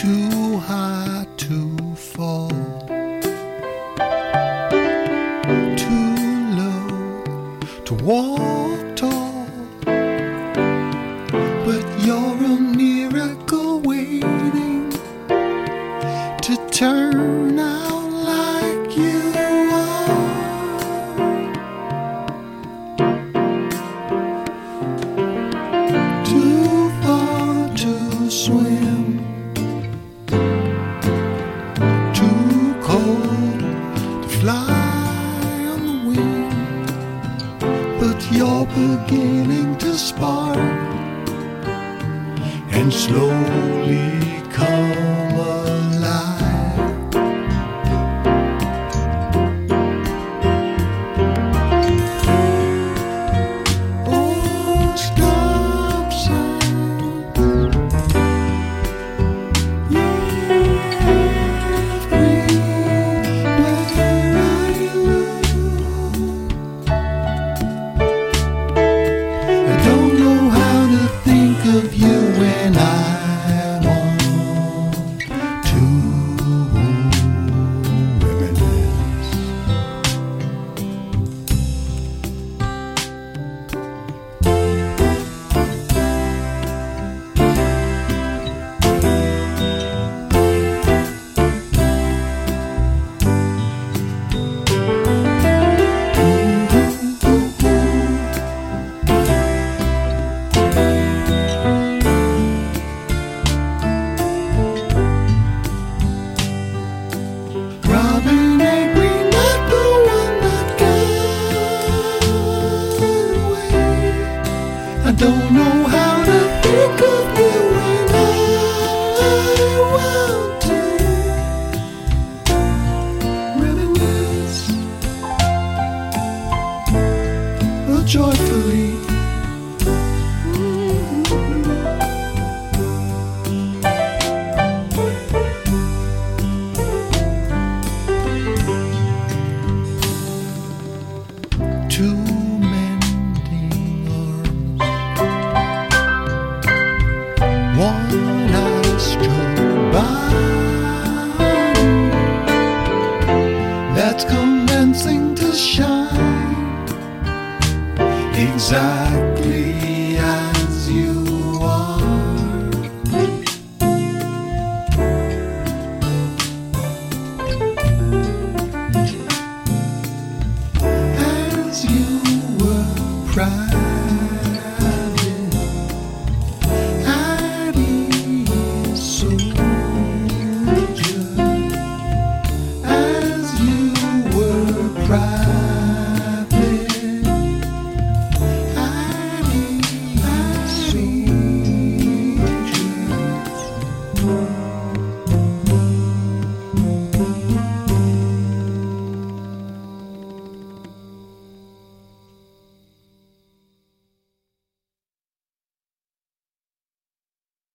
too high to fall, too low to walk tall. But you're a beginning to spark and slowly come. exactly as you are. As you were.